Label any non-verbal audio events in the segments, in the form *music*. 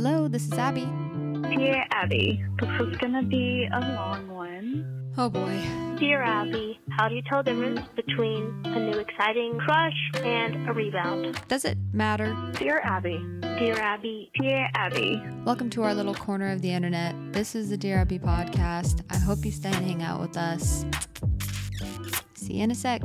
Hello, this is Abbey. Dear Abbey, this is gonna be a long one. Oh boy. Dear Abbey, how do you tell the difference between a new exciting crush and a rebound? Does it matter? Dear Abbey, Dear Abbey, dear Abbey, Welcome to our little corner of the internet. This is the Dear Abbey podcast. I hope you stay and hang out with us. See you in a sec.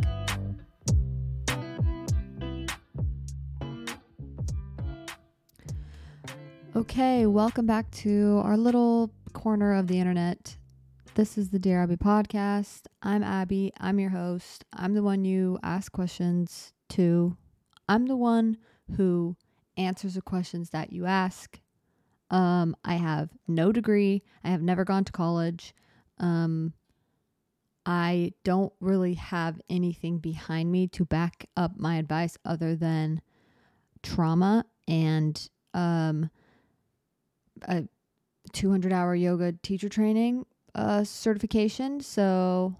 Okay, welcome back to our little corner of the internet. This is the Dear Abbey podcast. I'm Abbey. I'm your host. I'm the one you ask questions to. I'm the one who answers the questions that you ask. Um, I have no degree. I have never gone to college. Um, I don't really have anything behind me to back up my advice other than trauma and um, a 200 hour yoga teacher training uh, certification. So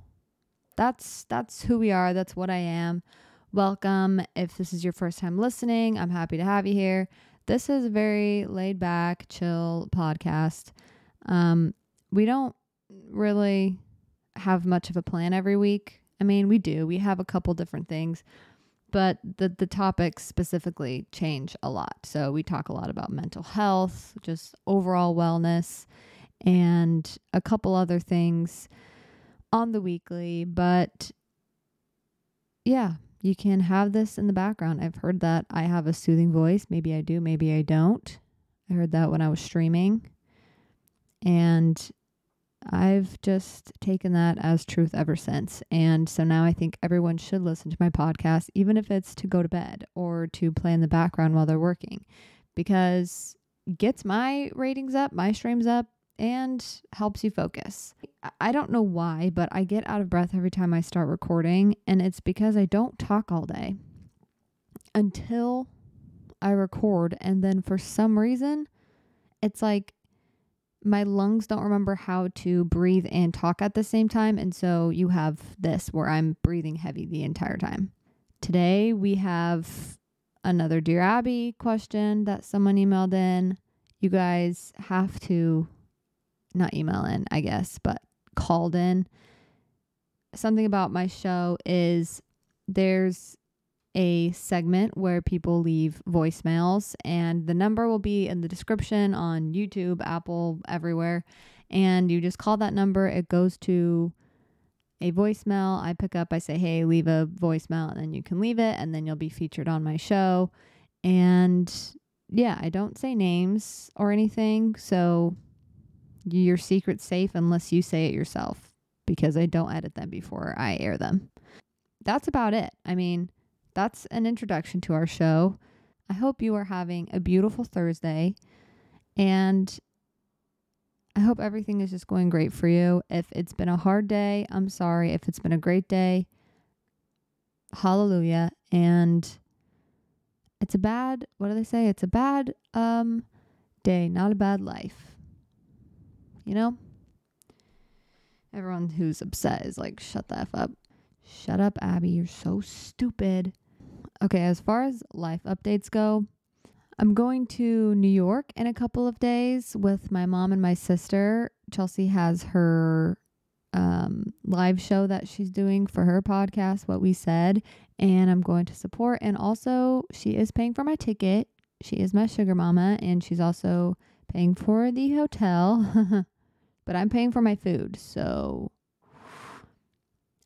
that's that's who we are. That's what I am. Welcome. If this is your first time listening, I'm happy to have you here. This is a very laid back, chill podcast. Um, we don't really have much of a plan every week. I mean, we do. We have a couple different things, but the the topics specifically change a lot. So we talk a lot about mental health, just overall wellness, and a couple other things on the weekly, but yeah, you can have this in the background. I've heard that I have a soothing voice. Maybe I do, maybe I don't. I heard that when I was streaming. And I've just taken that as truth ever since. And so now I think everyone should listen to my podcast, even if it's to go to bed or to play in the background while they're working, because it gets my ratings up, my streams up, and helps you focus. I- I don't know why, but I get out of breath every time I start recording, and it's because I don't talk all day until I record. And then for some reason, it's like my lungs don't remember how to breathe and talk at the same time. And so you have this where I'm breathing heavy the entire time. Today we have another Dear Abbey question that someone emailed in. You guys have to not email in, I guess, but called in. Something about my show is there's a segment where people leave voicemails, and the number will be in the description on YouTube, Apple, everywhere. And you just call that number, it goes to a voicemail. I pick up, I say, hey, leave a voicemail, and then you can leave it, and then you'll be featured on my show. And yeah, I don't say names or anything, so your secret's safe unless you say it yourself because I don't edit them before I air them. That's about it. I mean, that's an introduction to our show. I hope you are having a beautiful Thursday and I hope everything is just going great for you. If it's been a hard day, I'm sorry. If it's been a great day, hallelujah. And it's a bad, what do they say? It's a bad um day, not a bad life. You know? Everyone who's upset is like, shut the F up. Shut up, Abbey. You're so stupid. Okay, as far as life updates go, I'm going to New York in a couple of days with my mom and my sister. Chelsea has her um, live show that she's doing for her podcast, What We Said, and I'm going to support. And also, she is paying for my ticket. She is my sugar mama, and she's also paying for the hotel. *laughs* but I'm paying for my food. So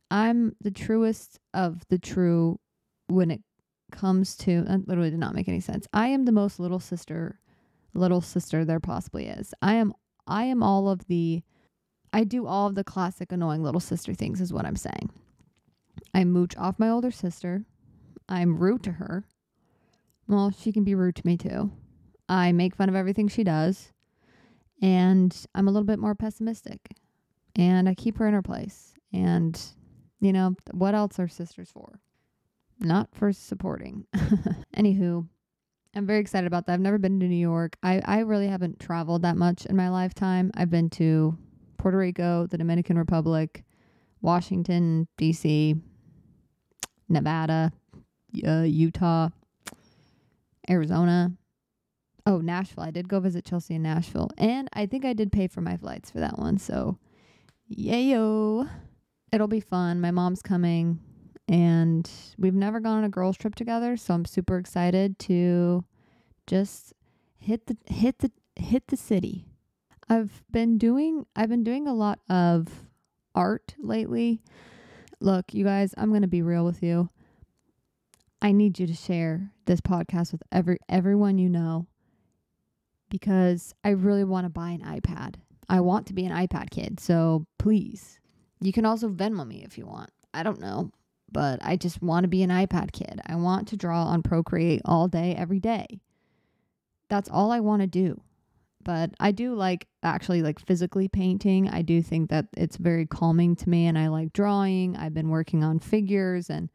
I'm the truest of the true when it comes to that literally did not make any sense. I am the most little sister little sister there possibly is. I am I am all of the I do all of the classic annoying little sister things is what I'm saying. I mooch off my older sister. I'm rude to her. Well, she can be rude to me too. I make fun of everything she does and I'm a little bit more pessimistic and I keep her in her place. And, you know, what else are sisters for? Not for supporting. *laughs* Anywho, I'm very excited about that. I've never been to New York. I, I really haven't traveled that much in my lifetime. I've been to Puerto Rico, the Dominican Republic, Washington, D.C., Nevada, uh, Utah, Arizona, Oh, Nashville. I did go visit Chelsea in Nashville. And I think I did pay for my flights for that one. So, yayo. It'll be fun. My mom's coming and we've never gone on a girls trip together, so I'm super excited to just hit the hit the hit the city. I've been doing I've been doing a lot of art lately. Look, you guys, I'm going to be real with you. I need you to share this podcast with every everyone you know because I really want to buy an iPad. I want to be an iPad kid. So please, you can also Venmo me if you want. I don't know, but I just want to be an iPad kid. I want to draw on Procreate all day, every day. That's all I want to do. But I do like actually like physically painting. I do think that it's very calming to me and I like drawing. I've been working on figures and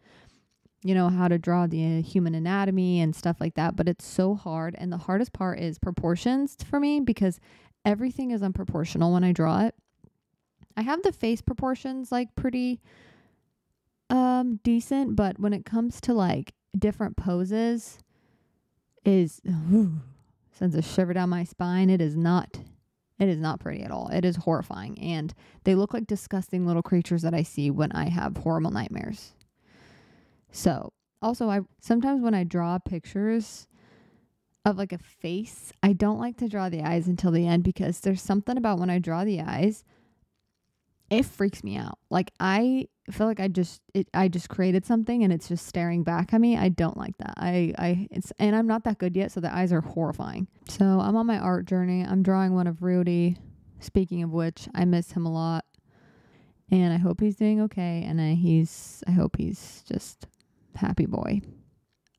you know how to draw the uh, human anatomy and stuff like that, but it's so hard and the hardest part is proportions for me because everything is unproportional when I draw it. I have the face proportions like pretty um decent, but when it comes to like different poses is sends a shiver down my spine. It is not it is not pretty at all. It is horrifying and they look like disgusting little creatures that I see when I have horrible nightmares. So, also I sometimes when I draw pictures of like a face, I don't like to draw the eyes until the end because there's something about when I draw the eyes it freaks me out. Like I feel like I just it I just created something and it's just staring back at me. I don't like that. I I it's and I'm not that good yet, so the eyes are horrifying. So I'm on my art journey. I'm drawing one of Rudy. Speaking of which, I miss him a lot. And I hope he's doing okay and I, he's I hope he's just happy boy.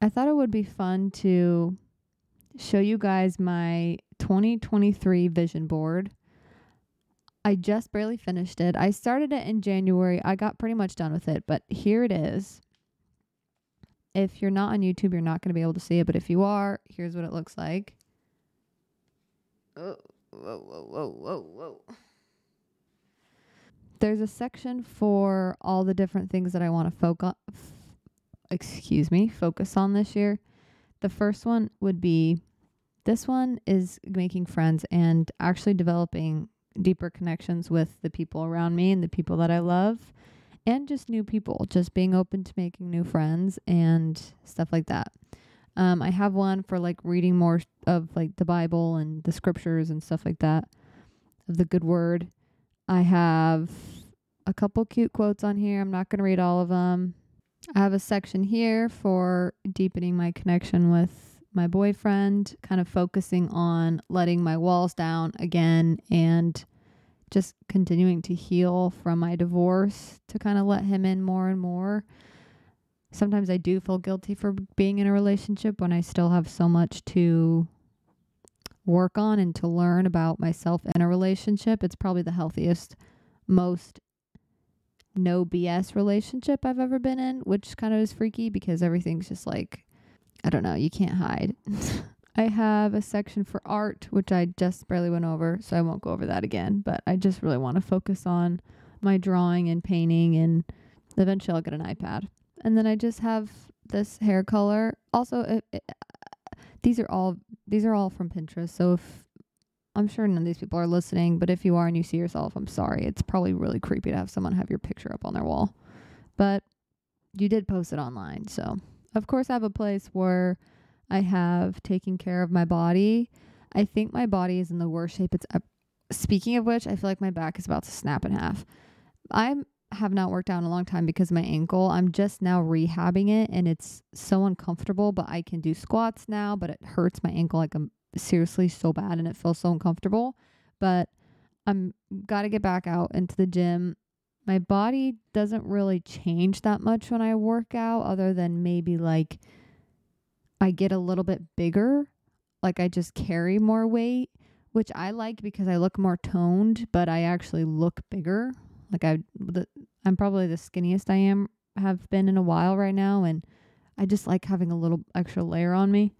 I thought it would be fun to show you guys my 2023 vision board I just barely finished it. I started it in January. I got pretty much done with it, but here it is. If you're not on YouTube, you're not going to be able to see it, but if you are, here's what it looks like. Oh, whoa, whoa, whoa, whoa, whoa. There's a section for all the different things that I want to focus excuse me, focus on this year. The first one would be this one is making friends and actually developing deeper connections with the people around me and the people that I love and just new people, just being open to making new friends and stuff like that. Um, I have one for like reading more of like the Bible and the scriptures and stuff like that of the good word. I have a couple cute quotes on here. I'm not going to read all of them. I have a section here for deepening my connection with my boyfriend, kind of focusing on letting my walls down again and just continuing to heal from my divorce to kind of let him in more and more. Sometimes I do feel guilty for being in a relationship when I still have so much to work on and to learn about myself in a relationship. It's probably the healthiest, most no BS relationship I've ever been in, which kind of is freaky because everything's just like I don't know, you can't hide. *laughs* I have a section for art, which I just barely went over, so I won't go over that again. But I just really want to focus on my drawing and painting, and eventually I'll get an iPad. And then I just have this hair color. Also, it, it, uh, these are all these are all from Pinterest. So if I'm sure none of these people are listening, but if you are and you see yourself, I'm sorry. It's probably really creepy to have someone have your picture up on their wall. But you did post it online, so of course, I have a place where I have taken care of my body. I think my body is in the worst shape it's ever. Speaking of which, I feel like my back is about to snap in half. I have not worked out in a long time because my ankle. I'm just now rehabbing it and it's so uncomfortable, but I can do squats now, but it hurts my ankle like I'm seriously so bad and it feels so uncomfortable. But I'm got to get back out into the gym my body doesn't really change that much when I work out, other than maybe like I get a little bit bigger. Like I just carry more weight, which I like because I look more toned, but I actually look bigger. Like I, the, I'm probably the skinniest I am have been in a while right now, and I just like having a little extra layer on me.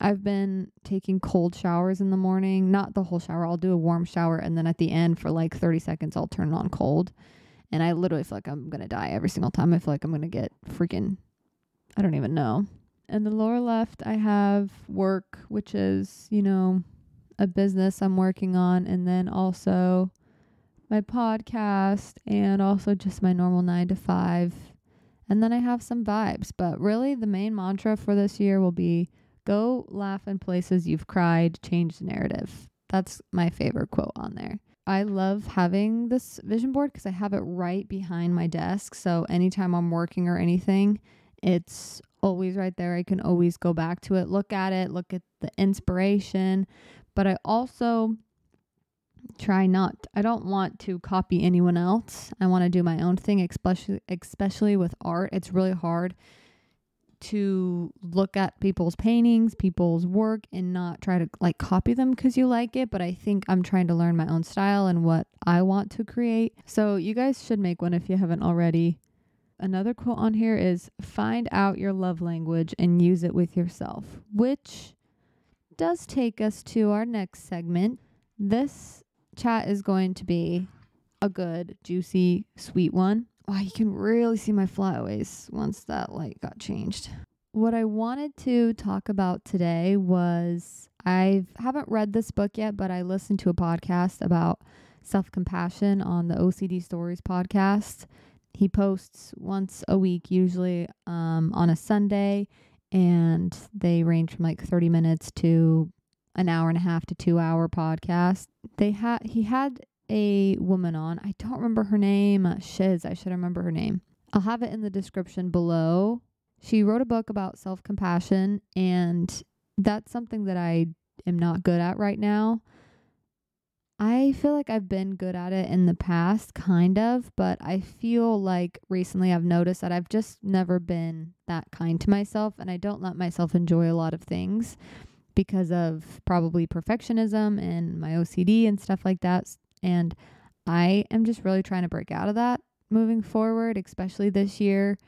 I've been taking cold showers in the morning, not the whole shower. I'll do a warm shower and then at the end for like 30 seconds I'll turn it on cold. And I literally feel like I'm going to die every single time. I feel like I'm going to get freaking, I don't even know. in the lower left, I have work, which is, you know, a business I'm working on, and then also my podcast and also just my normal nine to five. And then I have some vibes. But really, the main mantra for this year will be go laugh in places you've cried, change the narrative. That's my favorite quote on there. I love having this vision board because I have it right behind my desk. So anytime I'm working or anything, it's always right there. I can always go back to it, look at it, look at the inspiration. But I also try not I don't want to copy anyone else. I want to do my own thing, especially especially with art. It's really hard to look at people's paintings, people's work and not try to like copy them cuz you like it, but I think I'm trying to learn my own style and what I want to create. So you guys should make one if you haven't already. Another quote on here is find out your love language and use it with yourself, which does take us to our next segment. This chat is going to be a good, juicy, sweet one. Wow, you can really see my flyaways once that light got changed. What I wanted to talk about today was I haven't read this book yet, but I listened to a podcast about self compassion on the OCD Stories podcast. He posts once a week, usually um, on a Sunday, and they range from like 30 minutes to an hour and a half to two hour podcast. They had he had a woman on. I don't remember her name. Shiz. I should remember her name. I'll have it in the description below. She wrote a book about self compassion, and that's something that I am not good at right now. I feel like I've been good at it in the past, kind of, but I feel like recently I've noticed that I've just never been that kind to myself, and I don't let myself enjoy a lot of things because of probably perfectionism and my OCD and stuff like that. And I am just really trying to break out of that moving forward, especially this year.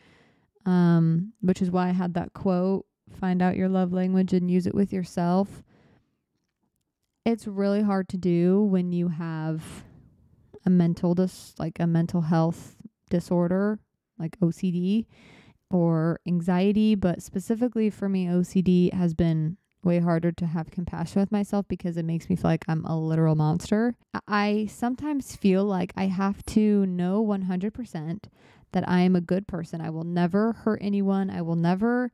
Um, which is why I had that quote find out your love language and use it with yourself. It's really hard to do when you have a mental dis like a mental health disorder like OCD or anxiety, but specifically for me OCD has been way harder to have compassion with myself because it makes me feel like I'm a literal monster. I sometimes feel like I have to know 100% that I am a good person. I will never hurt anyone. I will never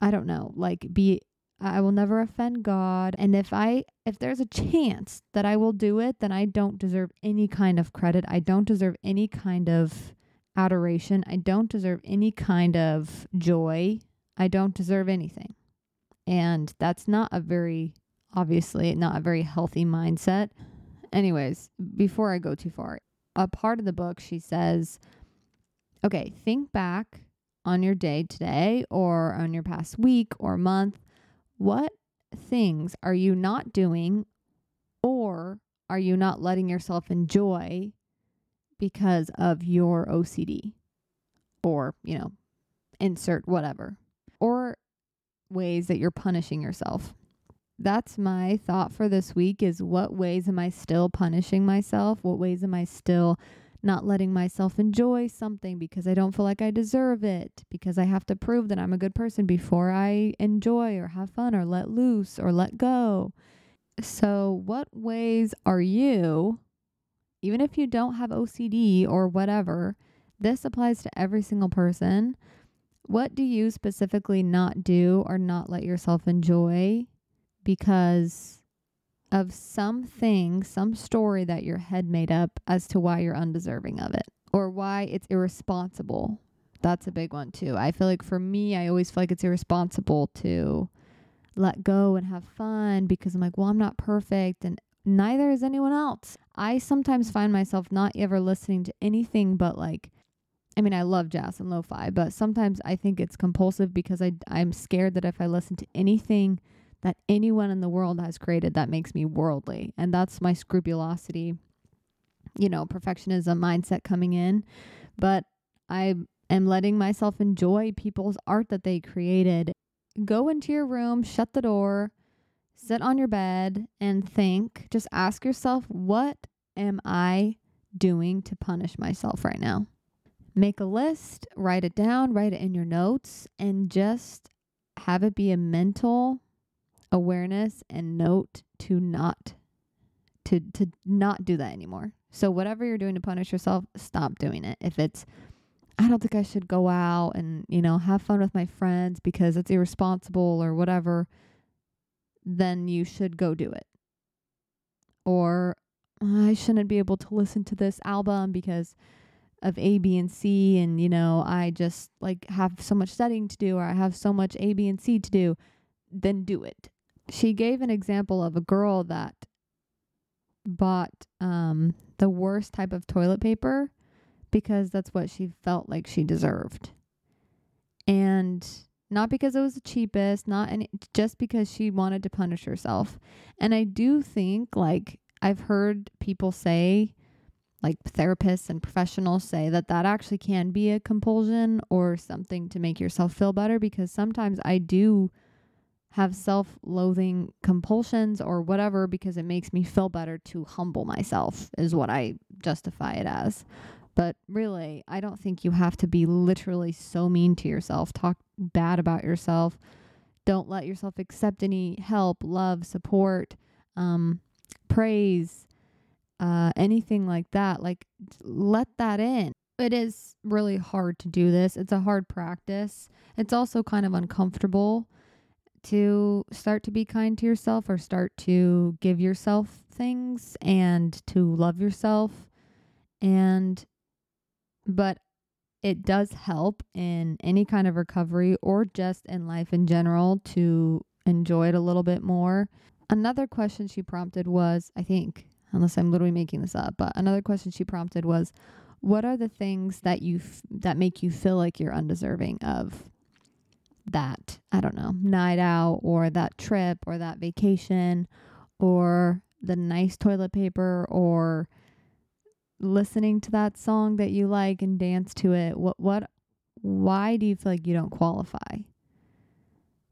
I don't know, like be I will never offend God. And if I if there's a chance that I will do it, then I don't deserve any kind of credit. I don't deserve any kind of adoration. I don't deserve any kind of joy. I don't deserve anything. And that's not a very, obviously, not a very healthy mindset. Anyways, before I go too far, a part of the book, she says, okay, think back on your day today or on your past week or month. What things are you not doing or are you not letting yourself enjoy because of your OCD or, you know, insert whatever? Or ways that you're punishing yourself. That's my thought for this week is what ways am I still punishing myself? What ways am I still not letting myself enjoy something because I don't feel like I deserve it, because I have to prove that I'm a good person before I enjoy or have fun or let loose or let go. So, what ways are you, even if you don't have OCD or whatever, this applies to every single person. What do you specifically not do or not let yourself enjoy because of something, some story that your head made up as to why you're undeserving of it or why it's irresponsible? That's a big one too. I feel like for me, I always feel like it's irresponsible to let go and have fun because I'm like, well, I'm not perfect and neither is anyone else. I sometimes find myself not ever listening to anything but like I mean, I love jazz and lo-fi, but sometimes I think it's compulsive because I I'm scared that if I listen to anything that anyone in the world has created, that makes me worldly, and that's my scrupulosity, you know, perfectionism mindset coming in. But I am letting myself enjoy people's art that they created. Go into your room, shut the door, sit on your bed, and think. Just ask yourself, what am I doing to punish myself right now? Make a list, write it down, write it in your notes, and just have it be a mental awareness and note to not to to not do that anymore. So whatever you're doing to punish yourself, stop doing it. If it's I don't think I should go out and, you know, have fun with my friends because it's irresponsible or whatever, then you should go do it. Or I shouldn't be able to listen to this album because of A, B, and C, and you know, I just like have so much studying to do, or I have so much A, B, and C to do, then do it. She gave an example of a girl that bought um, the worst type of toilet paper because that's what she felt like she deserved. And not because it was the cheapest, not any, just because she wanted to punish herself. And I do think, like, I've heard people say, like therapists and professionals say, that that actually can be a compulsion or something to make yourself feel better because sometimes I do have self loathing compulsions or whatever because it makes me feel better to humble myself, is what I justify it as. But really, I don't think you have to be literally so mean to yourself, talk bad about yourself. Don't let yourself accept any help, love, support, um, praise, uh, anything like that. Like, let that in. It is really hard to do this. It's a hard practice. It's also kind of uncomfortable to start to be kind to yourself or start to give yourself things and to love yourself. And, but it does help in any kind of recovery or just in life in general to enjoy it a little bit more. Another question she prompted was, I think, unless I'm literally making this up, but another question she prompted was, what are the things that you f- that make you feel like you're undeserving of that, I don't know, night out or that trip or that vacation or the nice toilet paper or listening to that song that you like and dance to it. What what why do you feel like you don't qualify?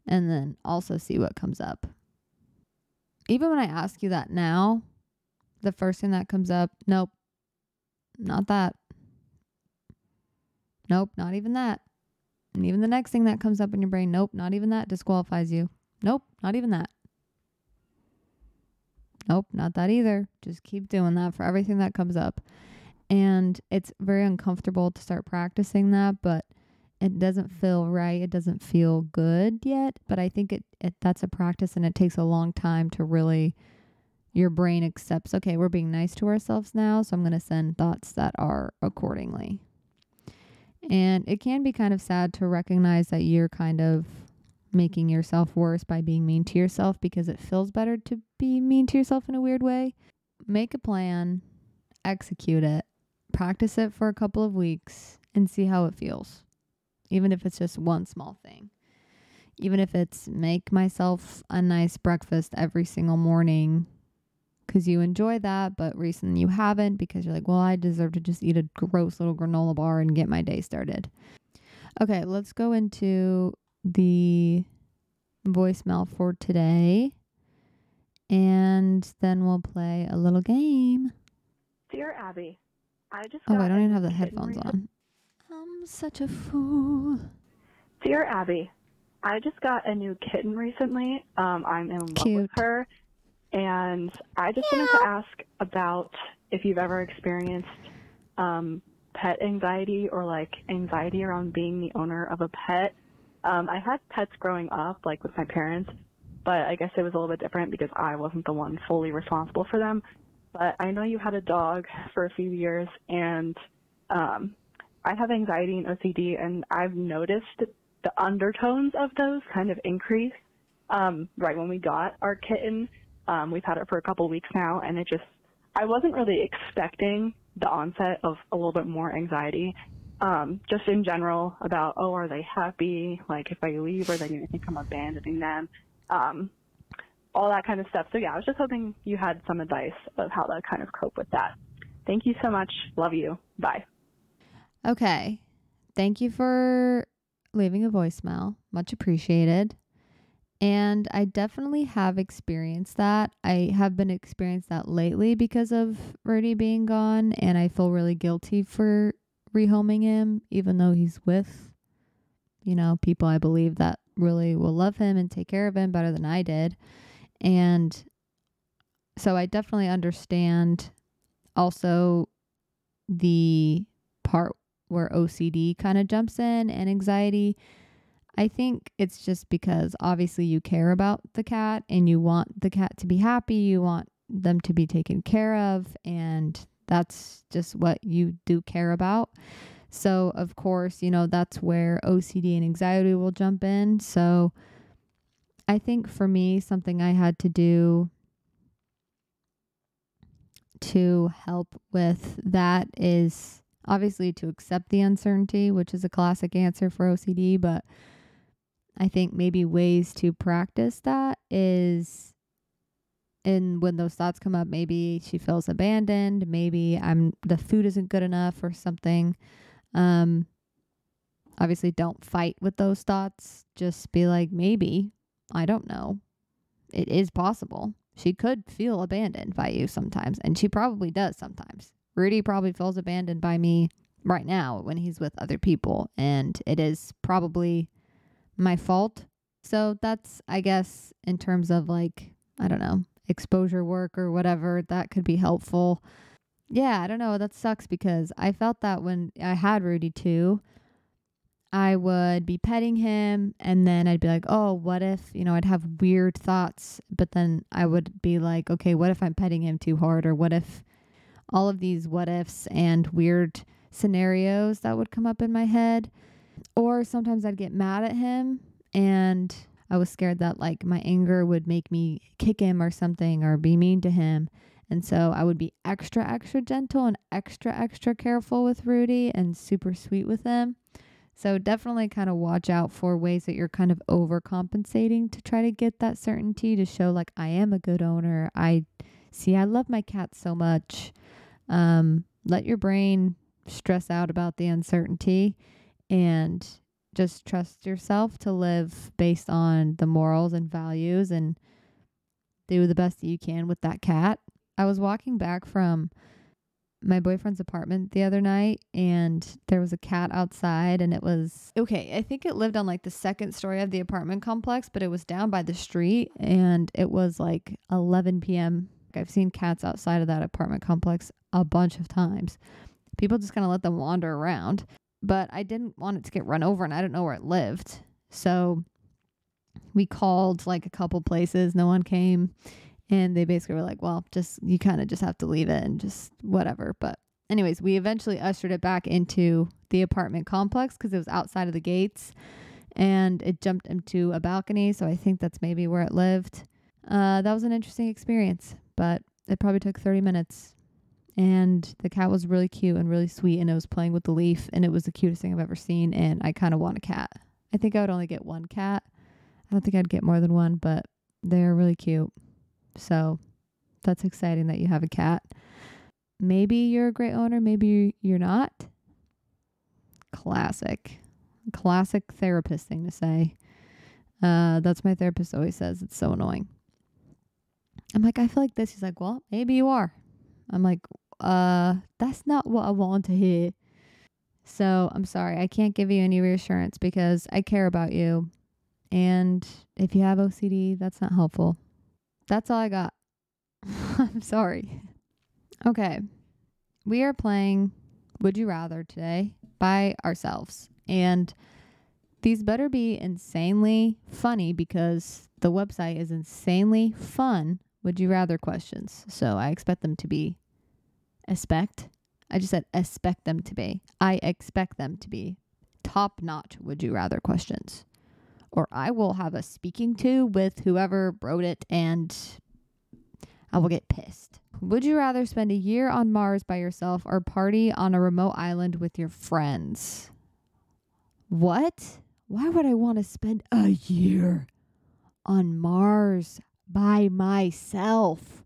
And then also see what comes up. Even when I ask you that now, the first thing that comes up, nope. Not that. Nope, not even that. And even the next thing that comes up in your brain, nope, not even that disqualifies you. Nope, not even that. Nope, not that either. Just keep doing that for everything that comes up. And it's very uncomfortable to start practicing that, but it doesn't feel right. It doesn't feel good yet, but I think it, it that's a practice and it takes a long time to really your brain accepts, okay, we're being nice to ourselves now, so I'm going to send thoughts that are accordingly. And it can be kind of sad to recognize that you're kind of making yourself worse by being mean to yourself because it feels better to be mean to yourself in a weird way. Make a plan, execute it, practice it for a couple of weeks, and see how it feels. Even if it's just one small thing. Even if it's make myself a nice breakfast every single morning because you enjoy that, but recently you haven't because you're like, well, I deserve to just eat a gross little granola bar and get my day started. Okay, let's go into the voicemail for today. And then we'll play a little game. Dear Abbey, I just Oh, I don't even have the headphones on. I'm such a fool. Dear Abbey, I just got a new kitten recently. Um, I'm in love Cute. with her, and I just wanted to ask about if you've ever experienced um, pet anxiety or like anxiety around being the owner of a pet. Um, I had pets growing up, like with my parents, but I guess it was a little bit different because I wasn't the one fully responsible for them. But I know you had a dog for a few years, and um, I have anxiety and OCD, and I've noticed the undertones of those kind of increase um, right when we got our kitten. Um, we've had it for a couple weeks now, and it just, I wasn't really expecting the onset of a little bit more anxiety. Um, just in general about, oh, are they happy? Like, if I leave, are they going to think I'm abandoning them? Um, all that kind of stuff. So, yeah, I was just hoping you had some advice of how to kind of cope with that. Thank you so much. Love you. Bye. Okay. Thank you for leaving a voicemail. Much appreciated. And I definitely have experienced that. I have been experienced that lately because of Rudy being gone, and I feel really guilty for rehoming him, even though he's with, you know, people I believe that really will love him and take care of him better than I did. And so I definitely understand also the part where OCD kind of jumps in and anxiety. I think it's just because obviously you care about the cat and you want the cat to be happy, you want them to be taken care of, and that's just what you do care about. So, of course, you know, that's where OCD and anxiety will jump in. So, I think for me, something I had to do to help with that is obviously to accept the uncertainty, which is a classic answer for OCD, but I think maybe ways to practice that is and when those thoughts come up, maybe she feels abandoned, maybe I'm the food isn't good enough or something. Um obviously don't fight with those thoughts. Just be like maybe, I don't know. It is possible. She could feel abandoned by you sometimes, and she probably does sometimes. Rudy probably feels abandoned by me right now when he's with other people, and it is probably my fault. So that's, I guess, in terms of like, I don't know, exposure work or whatever, that could be helpful. Yeah, I don't know. That sucks because I felt that when I had Rudy too. I would be petting him and then I'd be like, oh, what if, you know, I'd have weird thoughts, but then I would be like, okay, what if I'm petting him too hard? Or what if all of these what ifs and weird scenarios that would come up in my head? Or sometimes I'd get mad at him and I was scared that like my anger would make me kick him or something or be mean to him. And so I would be extra, extra gentle and extra, extra careful with Rudy and super sweet with him. So definitely kind of watch out for ways that you're kind of overcompensating to try to get that certainty to show like I am a good owner. I see I love my cat so much. Um, let your brain stress out about the uncertainty and just trust yourself to live based on the morals and values and do the best that you can with that cat. I was walking back from my boyfriend's apartment the other night and there was a cat outside and it was okay i think it lived on like the second story of the apartment complex but it was down by the street and it was like 11 p.m i've seen cats outside of that apartment complex a bunch of times. People just kind of let them wander around but i didn't want it to get run over and i don't know where it lived so we called like a couple places no one came and they basically were like, well, just you kind of just have to leave it and just whatever. But, anyways, we eventually ushered it back into the apartment complex because it was outside of the gates and it jumped into a balcony. So I think that's maybe where it lived. Uh, that was an interesting experience, but it probably took 30 minutes. And the cat was really cute and really sweet, and it was playing with the leaf, and it was the cutest thing I've ever seen. And I kind of want a cat. I think I would only get one cat. I don't think I'd get more than one, but they're really cute. So that's exciting that you have a cat. Maybe you're a great owner, maybe you're not. Classic. Classic therapist thing to say. Uh, that's my therapist always says. It's so annoying. I'm like, I feel like this. He's like, well, maybe you are. I'm like, uh, that's not what I want to hear. So I'm sorry. I can't give you any reassurance because I care about you. And if you have OCD, that's not helpful. That's all I got. *laughs* I'm sorry. Okay. We are playing Would You Rather today by ourselves. And these better be insanely funny because the website is insanely fun. Would you rather questions? So I expect them to be expect. I just said expect them to be. I expect them to be top notch would you rather questions or I will have a speaking to with whoever wrote it and I will get pissed. Would you rather spend a year on Mars by yourself or party on a remote island with your friends? What? Why would I want to spend a year on Mars by myself?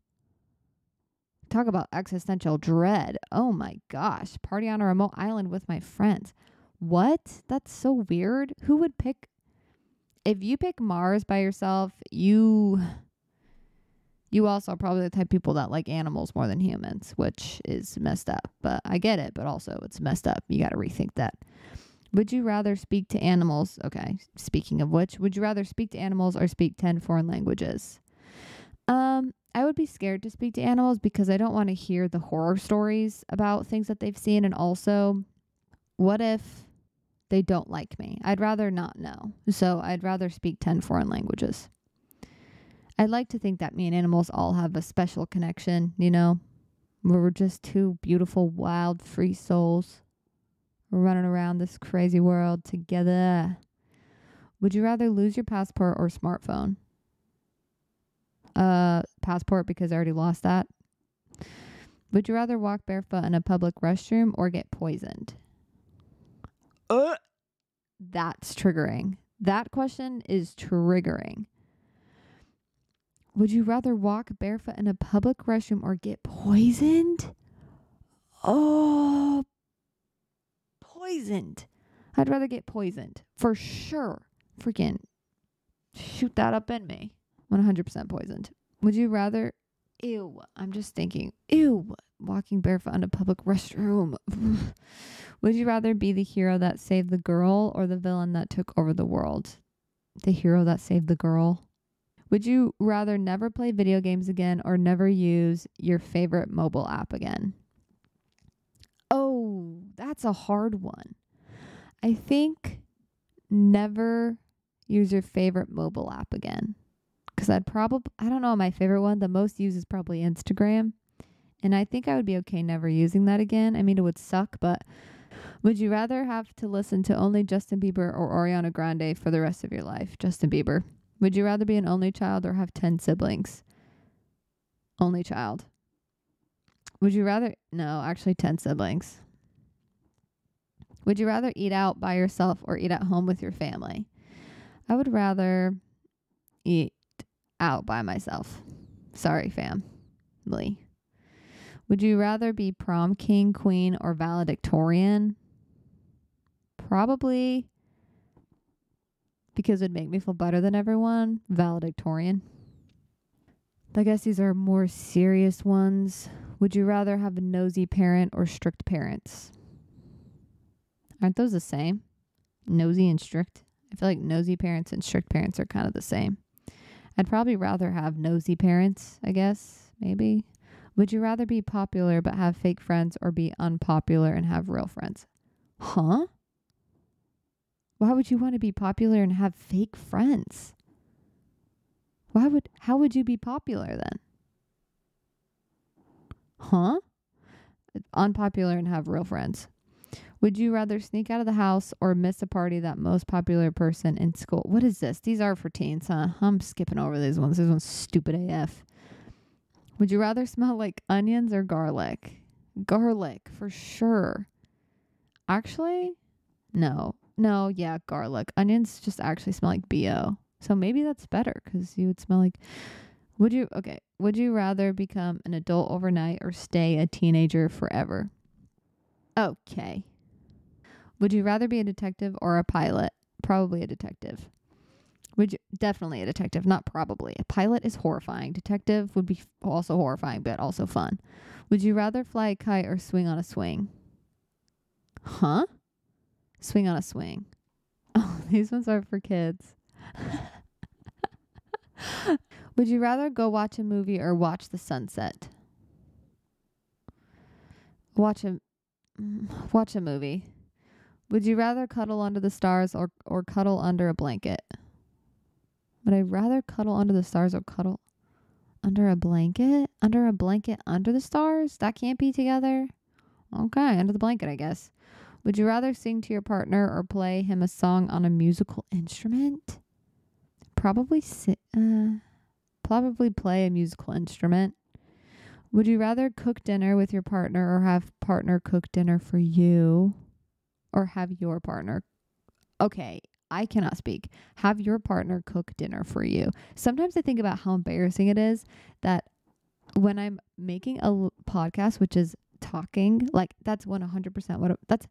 Talk about existential dread. Oh my gosh. Party on a remote island with my friends. What? That's so weird. Who would pick if you pick Mars by yourself, you you also are probably the type of people that like animals more than humans, which is messed up. But I get it, but also it's messed up. You got to rethink that. Would you rather speak to animals? Okay, speaking of which, would you rather speak to animals or speak 10 foreign languages? Um, I would be scared to speak to animals because I don't want to hear the horror stories about things that they've seen and also what if they don't like me? I'd rather not know. So, I'd rather speak 10 foreign languages. I'd like to think that me and animals all have a special connection, you know? We're just two beautiful, wild, free souls running around this crazy world together. Would you rather lose your passport or smartphone? Passport because I already lost that. Would you rather walk barefoot in a public restroom or get poisoned? Uh, that's triggering. That question is triggering. Would you rather walk barefoot in a public restroom or get poisoned? Oh, poisoned. I'd rather get poisoned for sure. Freaking shoot that up in me. 100% poisoned. Would you rather? Ew. I'm just thinking. Ew. Walking barefoot in a public restroom. *sighs* Would you rather be the hero that saved the girl or the villain that took over the world? The hero that saved the girl. Would you rather never play video games again or never use your favorite mobile app again? Oh, that's a hard one. I think never use your favorite mobile app again. Because I'd probably, I don't know, my favorite one, the most used is probably Instagram. And I think I would be okay never using that again. I mean, it would suck, but would you rather have to listen to only Justin Bieber or Ariana Grande for the rest of your life? Justin Bieber. Would you rather be an only child or have 10 siblings? Only child. Would you rather, no, actually 10 siblings. Would you rather eat out by yourself or eat at home with your family? I would rather eat out by myself. Sorry, family. Would you rather be prom king, queen, or valedictorian? Probably because it'd make me feel better than everyone. Valedictorian. I guess these are more serious ones. Would you rather have a nosy parent or strict parents? Aren't those the same? Nosy and strict? I feel like nosy parents and strict parents are kind of the same. I'd probably rather have nosy parents, I guess, maybe. Would you rather be popular but have fake friends or be unpopular and have real friends? Huh? Why would you want to be popular and have fake friends? Why would how would you be popular then? Huh? Unpopular and have real friends. Would you rather sneak out of the house or miss a party that most popular person in school? What is this? These are for teens, huh? I'm skipping over these ones. This one's stupid AF. Would you rather smell like onions or garlic? Garlic, for sure. Actually, no. No, yeah, garlic. Onions just actually smell like BO. So maybe that's better because you would smell like. Would you, okay, would you rather become an adult overnight or stay a teenager forever? Okay. Would you rather be a detective or a pilot? Probably a detective. Would you definitely a detective, not probably. A pilot is horrifying. Detective would be also horrifying, but also fun. Would you rather fly a kite or swing on a swing? Huh? Swing on a swing. *laughs* Oh, these ones are for kids. *laughs* Would you rather go watch a movie or watch the sunset? Watch a mm, watch a movie. Would you rather cuddle under the stars or or cuddle under a blanket? Would I rather cuddle under the stars or cuddle under a blanket? Under a blanket under the stars? That can't be together. Okay, under the blanket, I guess. Would you rather sing to your partner or play him a song on a musical instrument? Probably si- uh, probably play a musical instrument. Would you rather cook dinner with your partner or have partner cook dinner for you? Or have your partner Okay, I cannot speak. Have your partner cook dinner for you. Sometimes I think about how embarrassing it is that when I'm making a podcast which is talking, like that's 100% what that's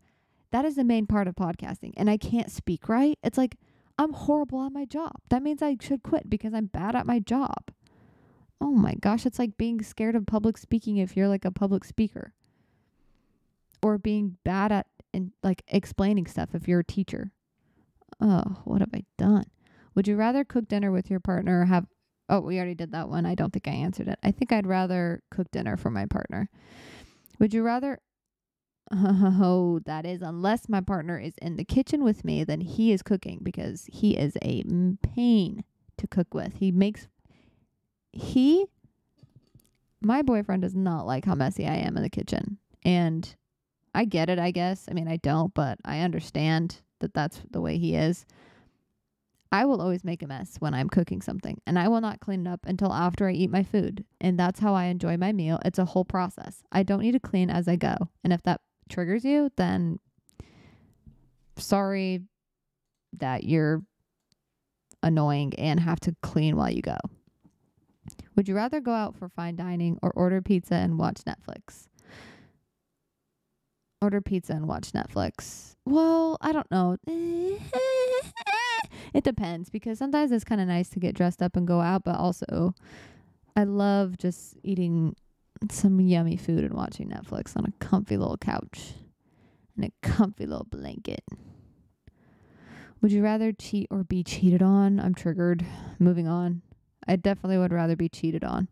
that is the main part of podcasting and I can't speak right. It's like I'm horrible at my job. That means I should quit because I'm bad at my job. Oh my gosh, it's like being scared of public speaking if you're like a public speaker. Or being bad at and like explaining stuff if you're a teacher. Oh, what have I done? Would you rather cook dinner with your partner or have Oh, we already did that one. I don't think I answered it. I think I'd rather cook dinner for my partner. Would you rather Oh, that is unless my partner is in the kitchen with me, then he is cooking because he is a pain to cook with. He makes he my boyfriend does not like how messy I am in the kitchen. And I get it, I guess. I mean, I don't, but I understand that that's the way he is. I will always make a mess when I'm cooking something, and I will not clean it up until after I eat my food. And that's how I enjoy my meal. It's a whole process. I don't need to clean as I go. And if that triggers you, then sorry that you're annoying and have to clean while you go. Would you rather go out for fine dining or order pizza and watch Netflix? Order pizza and watch Netflix. Well, I don't know. *laughs* it depends because sometimes it's kind of nice to get dressed up and go out, but also I love just eating some yummy food and watching Netflix on a comfy little couch and a comfy little blanket. Would you rather cheat or be cheated on? I'm triggered. Moving on. I definitely would rather be cheated on.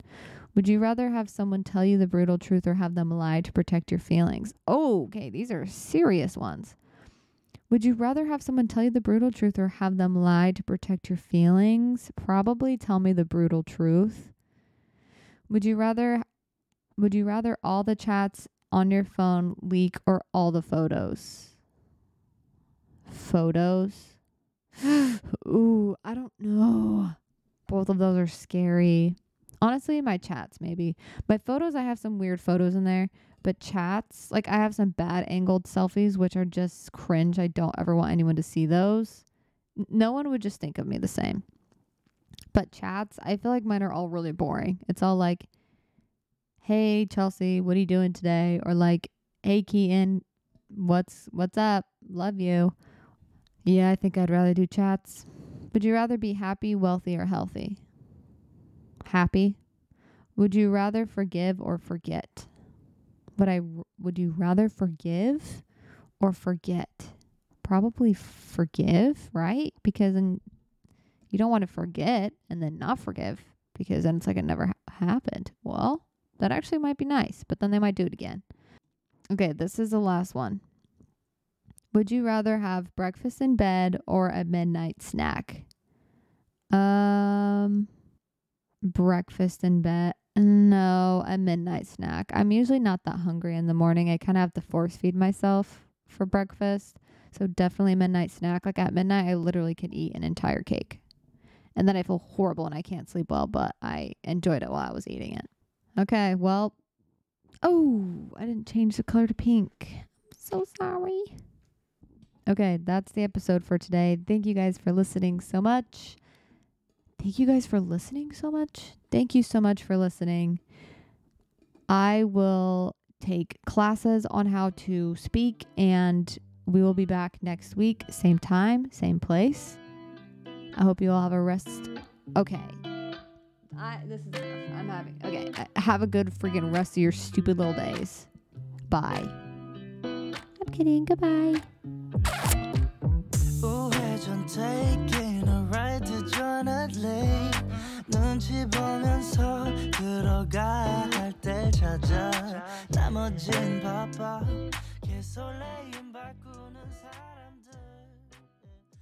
Would you rather have someone tell you the brutal truth or have them lie to protect your feelings? Oh, okay, these are serious ones. Would you rather have someone tell you the brutal truth or have them lie to protect your feelings? Probably tell me the brutal truth. Would you rather would you rather all the chats on your phone leak or all the photos? Photos? *gasps* Ooh, I don't know. Both of those are scary. Honestly, my chats maybe. My photos, I have some weird photos in there, but chats, like I have some bad angled selfies, which are just cringe. I don't ever want anyone to see those. No one would just think of me the same. But chats, I feel like mine are all really boring. It's all like, hey Chelsea, what are you doing today? Or like, hey Keaton, what's what's up? Love you. Yeah, I think I'd rather do chats. Would you rather be happy, wealthy, or healthy? Happy. Would you rather forgive or forget? Would I would you rather forgive or forget? Probably forgive, right? Because then you don't want to forget and then not forgive because then it's like it never ha- happened. Well, that actually might be nice, but then they might do it again. Okay, this is the last one. Would you rather have breakfast in bed or a midnight snack? Um breakfast in bed. No, a midnight snack. I'm usually not that hungry in the morning. I kind of have to force feed myself for breakfast. So definitely a midnight snack. Like at midnight, I literally can eat an entire cake. And then I feel horrible and I can't sleep well, but I enjoyed it while I was eating it. Okay, well, oh, I didn't change the color to pink. I'm so sorry. Okay, that's the episode for today. Thank you guys for listening so much. Thank you guys for listening so much. Thank you so much for listening. I will take classes on how to speak, and we will be back next week, same time, same place. I hope you all have a rest. Okay. I this is enough. I'm having okay. Uh, have a good freaking rest of your stupid little days. Bye. I'm kidding. Goodbye. 보면서 들어가야 할 때 찾아. 나머진 바빠. 개설레임 바꾸는 사람